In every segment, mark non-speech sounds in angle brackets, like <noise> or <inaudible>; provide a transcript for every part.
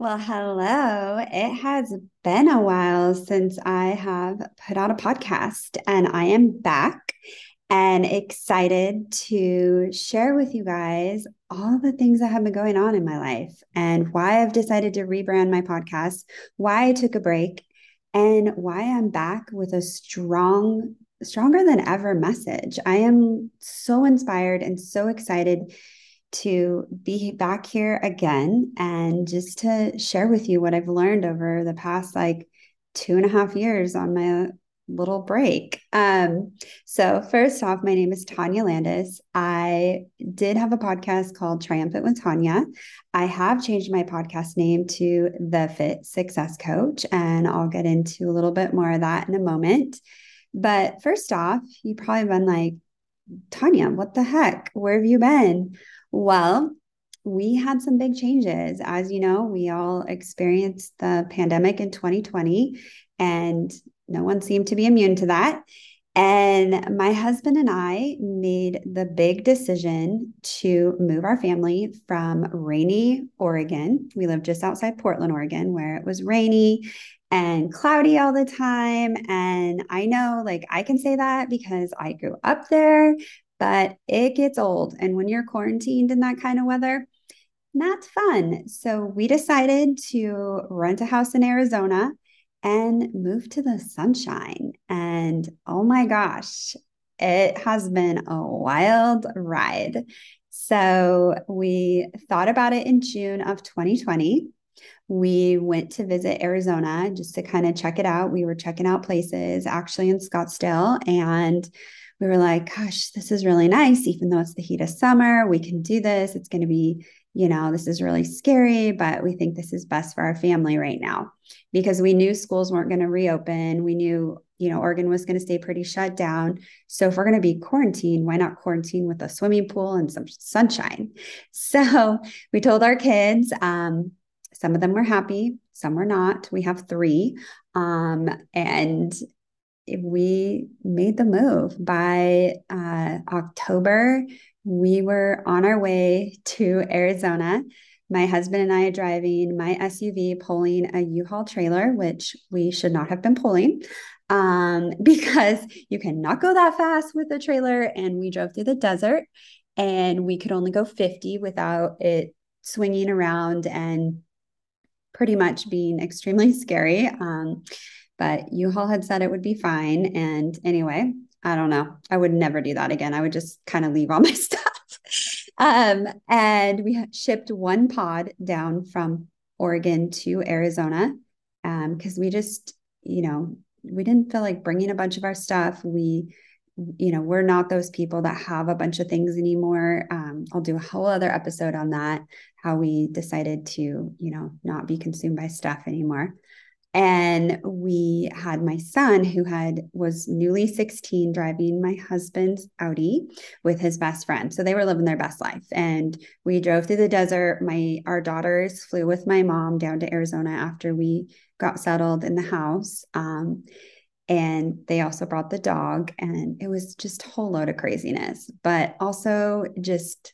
Well, hello. It has been a while since I have put out a podcast, and I am back and excited to share with you guys all the things that have been going on in my life and why I've decided to rebrand my podcast, why I took a break, and why I'm back with a strong, stronger than ever message. I am so inspired and so excited to be back here again and just to share with you what I've learned over the past like two and a half years on my little break. Um, so, first off, my name is Tanya Landis. I did have a podcast called Triumphant with Tanya. I have changed my podcast name to The Fit Success Coach, and I'll get into a little bit more of that in a moment. But first off, you probably been like, Tanya, what the heck? Where have you been? Well, we had some big changes. As you know, we all experienced the pandemic in 2020, and no one seemed to be immune to that. And my husband and I made the big decision to move our family from rainy Oregon. We live just outside Portland, Oregon, where it was rainy and cloudy all the time. And I know, like, I can say that because I grew up there, but it gets old. And when you're quarantined in that kind of weather, not fun. So we decided to rent a house in Arizona and move to the sunshine. And oh my gosh, it has been a wild ride. So we thought about it in June of 2020. We went to visit Arizona just to kind of check it out. We were checking out places actually in Scottsdale and we were like, gosh, this is really nice. Even though it's the heat of summer, we can do this. It's going to be, you know, this is really scary, but we think this is best for our family right now because we knew schools weren't going to reopen. We knew, you know, Oregon was going to stay pretty shut down. So if we're going to be quarantined, why not quarantine with a swimming pool and some sunshine? <laughs> So we told our kids, um, some of them were happy, some were not. We have three. Um, and we made the move by uh, October. We were on our way to Arizona. My husband and I are driving my SUV, pulling a U-Haul trailer, which we should not have been pulling um, <laughs> because you cannot go that fast with a trailer. And we drove through the desert and we could only go 50 without it swinging around and pretty much being extremely scary. Um, but U-Haul had said it would be fine. And anyway, I don't know. I would never do that again. I would just kind of leave all <laughs> my stuff. um, and we shipped one pod down from Oregon to Arizona because um, we just, you know, we didn't feel like bringing a bunch of our stuff. We, you know, we're not those people that have a bunch of things anymore. Um, I'll do a whole other episode on that, how we decided to, you know, not be consumed by stuff anymore and we had my son who had was newly 16 driving my husband's audi with his best friend. So they were living their best life. And we drove through the desert. My our daughters flew with my mom down to arizona after we got settled in the house. Um, and they also brought the dog and it was just a whole load of craziness. But also just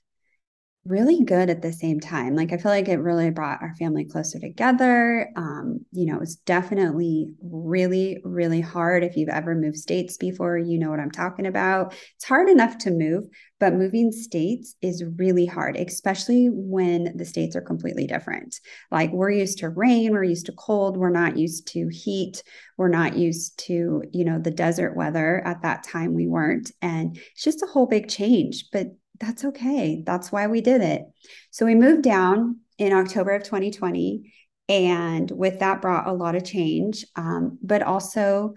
really good at the same time. Like I feel like it really brought our family closer together. Um, you know, it was definitely really, really hard. If you've ever moved states before, you know what I'm talking about. It's hard enough to move, but moving states is really hard, especially when the states are completely different. Like we're used to rain, we're used to cold, we're not used to heat, we're not used to, you know, the desert weather. At that time we weren't. And it's just a whole big change. But that's okay. That's why we did it. So we moved down in October of 2020. And with that brought a lot of change, um, but also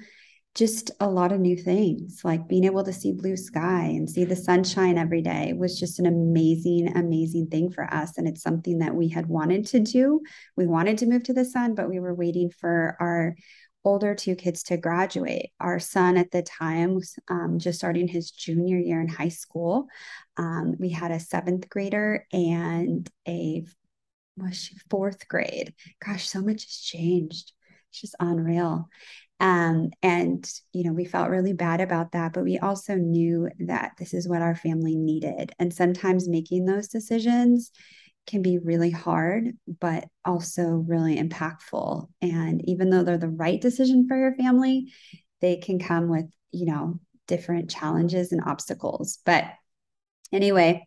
just a lot of new things like being able to see blue sky and see the sunshine every day was just an amazing amazing thing for us and it's something that we had wanted to do we wanted to move to the sun but we were waiting for our older two kids to graduate. Our son at the time was um, just starting his junior year in high school. Um, we had a seventh grader and a was she fourth grade. Gosh, so much has changed. It's just unreal. Um, and you know, we felt really bad about that, but we also knew that this is what our family needed. And sometimes making those decisions can be really hard, but also really impactful. And even though they're the right decision for your family, they can come with, you know, different challenges and obstacles. But anyway,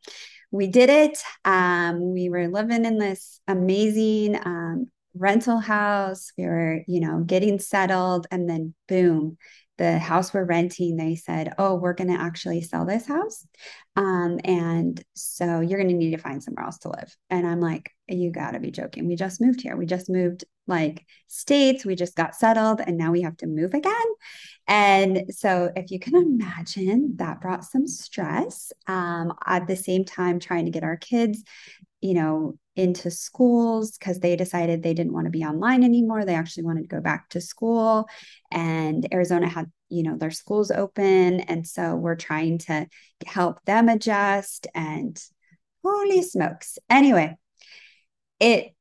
we did it. Um, we were living in this amazing um, rental house. We were, you know, getting settled, and then boom, the house we're renting, they said, Oh, we're going to actually sell this house. Um, and so you're going to need to find somewhere else to live. And I'm like, You got to be joking. We just moved here. We just moved like states. We just got settled and now we have to move again. And so, if you can imagine, that brought some stress. Um, at the same time, trying to get our kids, you know, into schools because they decided they didn't want to be online anymore. They actually wanted to go back to school. And Arizona had, you know, their schools open. And so we're trying to help them adjust. And holy smokes. Anyway, it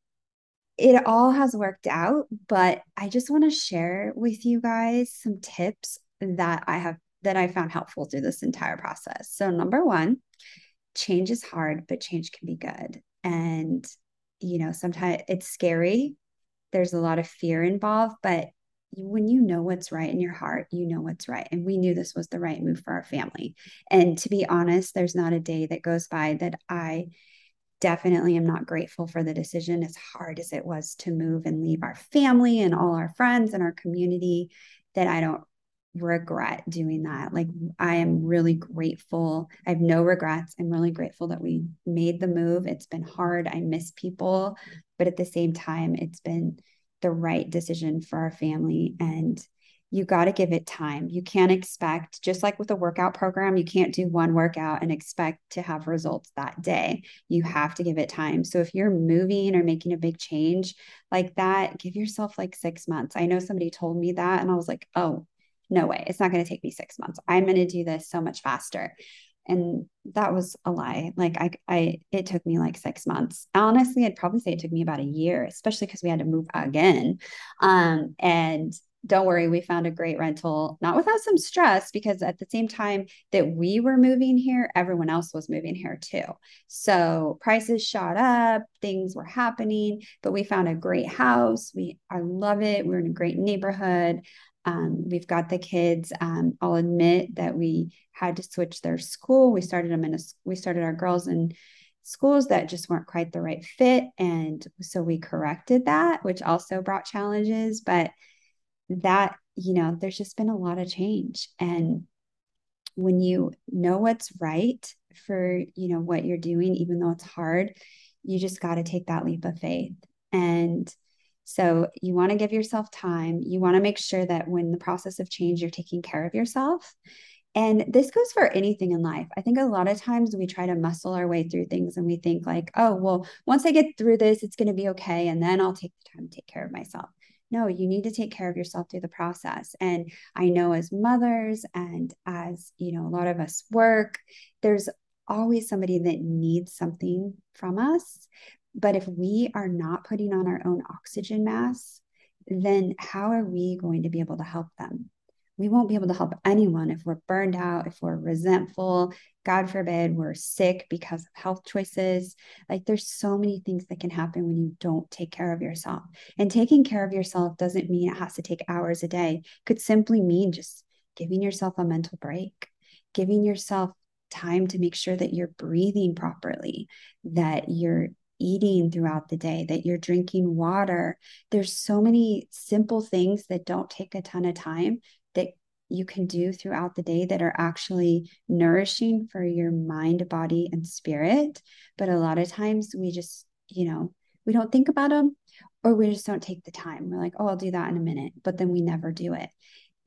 it all has worked out, but I just want to share with you guys some tips that I have that I found helpful through this entire process. So number 1, change is hard, but change can be good and you know sometimes it's scary. There's a lot of fear involved but when you know what's right in your heart you know what's right. And we knew this was the right move for our family. And to be honest there's not a day that goes by that i definitely am not grateful for the decision as hard as it was to move and leave our family and all our friends and our community that i don't regret doing that. Like I am really grateful. I have no regrets. I'm really grateful that we made the move. It's been hard. I miss people, but at the same time, it's been the right decision for our family and you got to give it time. You can't expect, just like with a workout program, you can't do one workout and expect to have results that day. You have to give it time. So if you're moving or making a big change like that, give yourself like six months. I know somebody told me that, and I was like, oh, no way. It's not going to take me six months. I'm going to do this so much faster. And that was a lie. Like i i it took me like six months. Honestly i'd probably say it took me about a year especially because we had to move again. Um and don't worry, we found a great rental, not without some stress, because at the same time that we were moving here, everyone else was moving here too. So prices shot up, things were happening, but we found a great house. We I love it. We're in a great neighborhood. Um, we've got the kids. Um, I'll admit that we had to switch their school. We started them in a we started our girls in schools that just weren't quite the right fit, and so we corrected that, which also brought challenges. But that you know, there's just been a lot of change, and when you know what's right for you know what you're doing, even though it's hard, you just got to take that leap of faith and so you want to give yourself time. You want to make sure that when the process of change, you're taking care of yourself. And this goes for anything in life. I think a lot of times we try to muscle our way through things and we think, like, oh, well, once I get through this, it's going to be okay. And then I'll take the time to take care of myself. No, you need to take care of yourself through the process. And I know as mothers and as, you know, a lot of us work, there's always somebody that needs something from us. But if we are not putting on our own oxygen mask, then how are we going to be able to help them? We won't be able to help anyone if we're burned out, if we're resentful, God forbid, we're sick because of health choices. Like there's so many things that can happen when you don't take care of yourself. And taking care of yourself doesn't mean it has to take hours a day. It could simply mean just giving yourself a mental break, giving yourself time to make sure that you're breathing properly, that you're eating throughout the day, that you're drinking water. There's so many simple things that don't take a ton of time you can do throughout the day that are actually nourishing for your mind, body, and spirit. But a lot of times we just, you know, we don't think about them or we just don't take the time. We're like, oh, I'll do that in a minute, but then we never do it.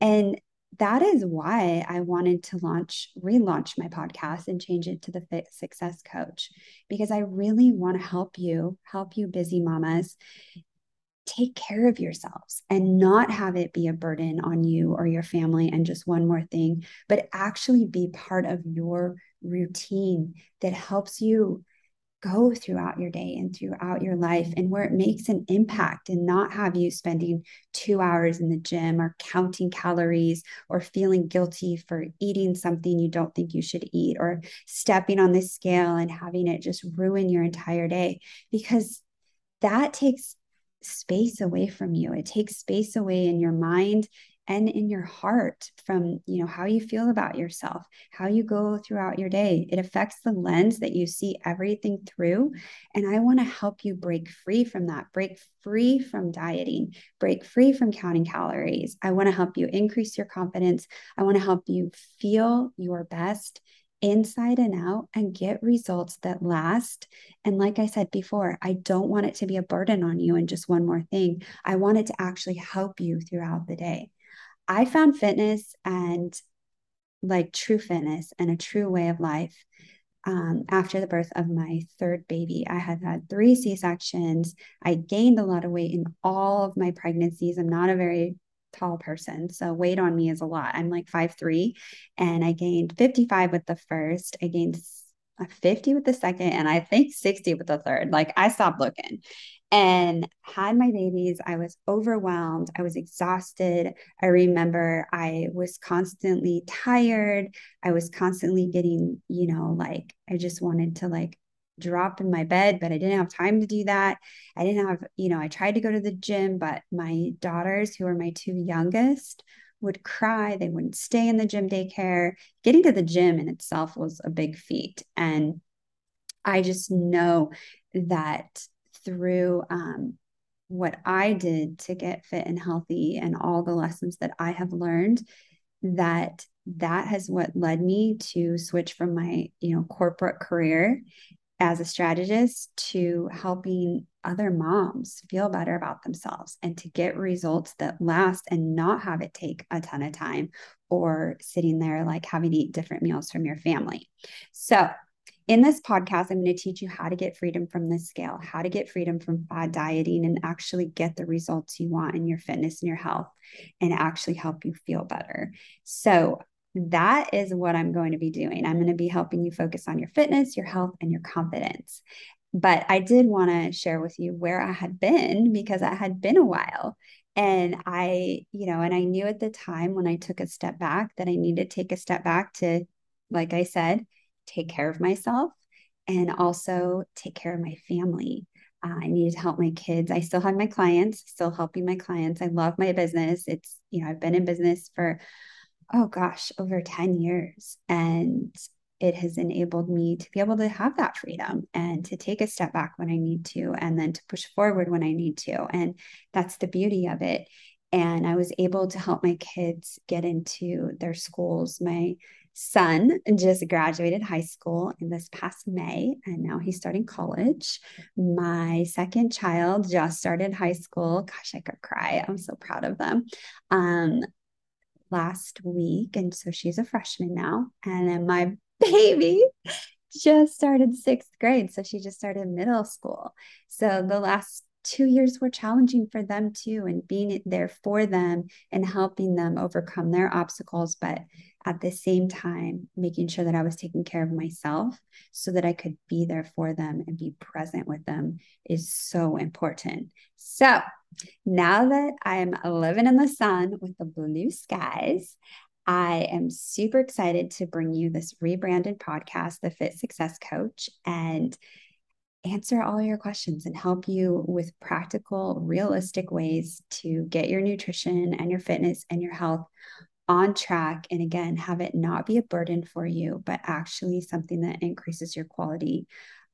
And that is why I wanted to launch, relaunch my podcast and change it to the Fit Success Coach, because I really want to help you, help you busy mamas take care of yourselves and not have it be a burden on you or your family and just one more thing, but actually be part of your routine that helps you go throughout your day and throughout your life and where it makes an impact and not have you spending two hours in the gym or counting calories or feeling guilty for eating something you don't think you should eat or stepping on the scale and having it just ruin your entire day because that takes space away from you. It takes space away in your mind and in your heart from you know how you feel about yourself how you go throughout your day. It affects the lens that you see everything through. And i want to help you break free from that break free from dieting break free from counting calories. I want to help you increase your confidence. I want to help you feel your best inside and out and get results that last. And like I said before, I don't want it to be a burden on you and just one more thing. I want it to actually help you throughout the day. I found fitness and like true fitness and a true way of life um, after the birth of my third baby. I had had three C sections. I gained a lot of weight in all of my pregnancies. I'm not a very tall person, so weight on me is a lot. I'm like five three, and I gained 55 with the first. I gained uh, 50 with the second, and I think 60 with the third. Like I stopped looking and had my babies. I was overwhelmed. I was exhausted. I remember I was constantly tired. I was constantly getting, you know, like I just wanted to like drop in my bed, but I didn't have time to do that. I didn't have, you know, I tried to go to the gym, but my daughters, who are my two youngest, would cry. They wouldn't stay in the gym daycare. Getting to the gym in itself was a big feat. And I just know that through um, what I did to get fit and healthy and all the lessons that I have learned that that has what led me to switch from my you know corporate career as a strategist to helping other moms feel better about themselves and to get results that last and not have it take a ton of time or sitting there like having to eat different meals from your family. So, in this podcast, I'm going to teach you how to get freedom from the scale, how to get freedom from bad dieting and actually get the results you want in your fitness and your health and actually help you feel better. So, that is what I'm going to be doing. I'm going to be helping you focus on your fitness, your health, and your confidence. But I did want to share with you where I had been because I had been a while. And I, you know, and I knew at the time when I took a step back that I needed to take a step back to, like I said, take care of myself and also take care of my family. Uh, I needed to help my kids. I still have my clients, still helping my clients. I love my business. It's, you know, I've been in business for, oh gosh, over 10 years. And it has enabled me to be able to have that freedom and to take a step back when I need to, and then to push forward when I need to. And that's the beauty of it. And I was able to help my kids get into their schools. My son just graduated high school in this past May, and now he's starting college. My second child just started high school. Gosh, I could cry. I'm so proud of them. Um, last week, and so she's a freshman now. And then my <laughs> baby just started sixth grade, so she just started middle school. So the last two years were challenging for them too, and being there for them and helping them overcome their obstacles, but at the same time, making sure that I was taking care of myself so that I could be there for them and be present with them is so important. So now that I'm living in the sun with the blue skies, I am super excited to bring you this rebranded podcast, The Fit Success Coach, and answer all your questions and help you with practical, realistic ways to get your nutrition and your fitness and your health on track. And again have it not be a burden for you but actually something that increases your quality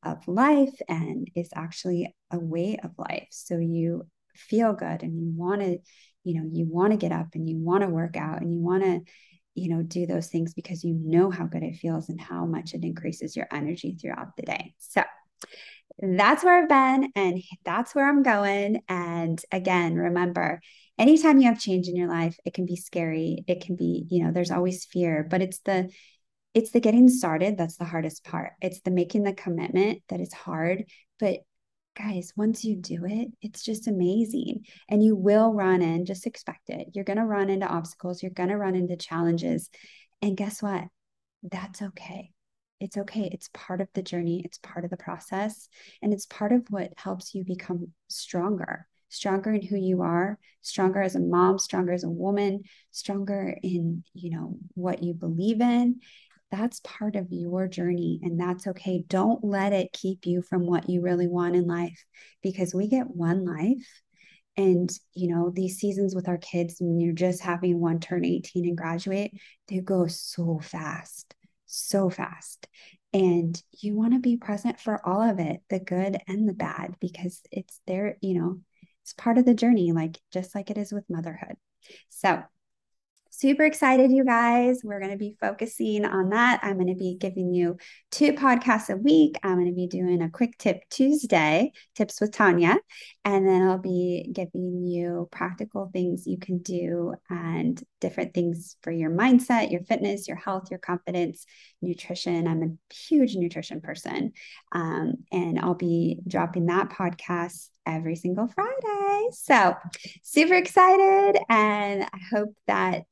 of life and is actually a way of life. So you feel good and you want to you know you want to get up and you want to work out and you want to you know do those things because you know how good it feels and how much it increases your energy throughout the day so that's where I've been and that's where I'm going. And again, remember, anytime you have change in your life, it can be scary. It can be, you know, there's always fear, but it's the it's the getting started that's the hardest part. It's the making the commitment that is hard, but guys, once you do it, it's just amazing. And you will run in, just expect it. You're going to run into obstacles, you're going to run into challenges. And guess what? That's okay it's okay. It's part of the journey, it's part of the process, and it's part of what helps you become stronger stronger in who you are stronger as a mom stronger as a woman stronger in you know what you believe in that's part of your journey and that's okay. Don't let it keep you from what you really want in life because we get one life and you know these seasons with our kids when you're just having one turn 18 and graduate they go so fast so fast. And you want to be present for all of it the good and the bad because it's there you know it's part of the journey like just like it is with motherhood. So super excited, you guys. We're going to be focusing on that. I'm going to be giving you two podcasts a week. I'm going to be doing a quick tip Tuesday, tips with Tanya, and then I'll be giving you practical things you can do and different things for your mindset, your fitness, your health, your confidence, nutrition. I'm a huge nutrition person. Um, and I'll be dropping that podcast every single Friday. So, super excited. And I hope that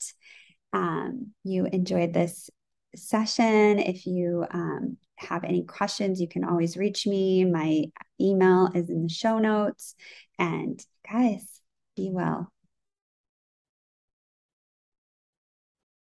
um, you enjoyed this session. If you um, have any questions, you can always reach me. My email is in the show notes. And guys, be well.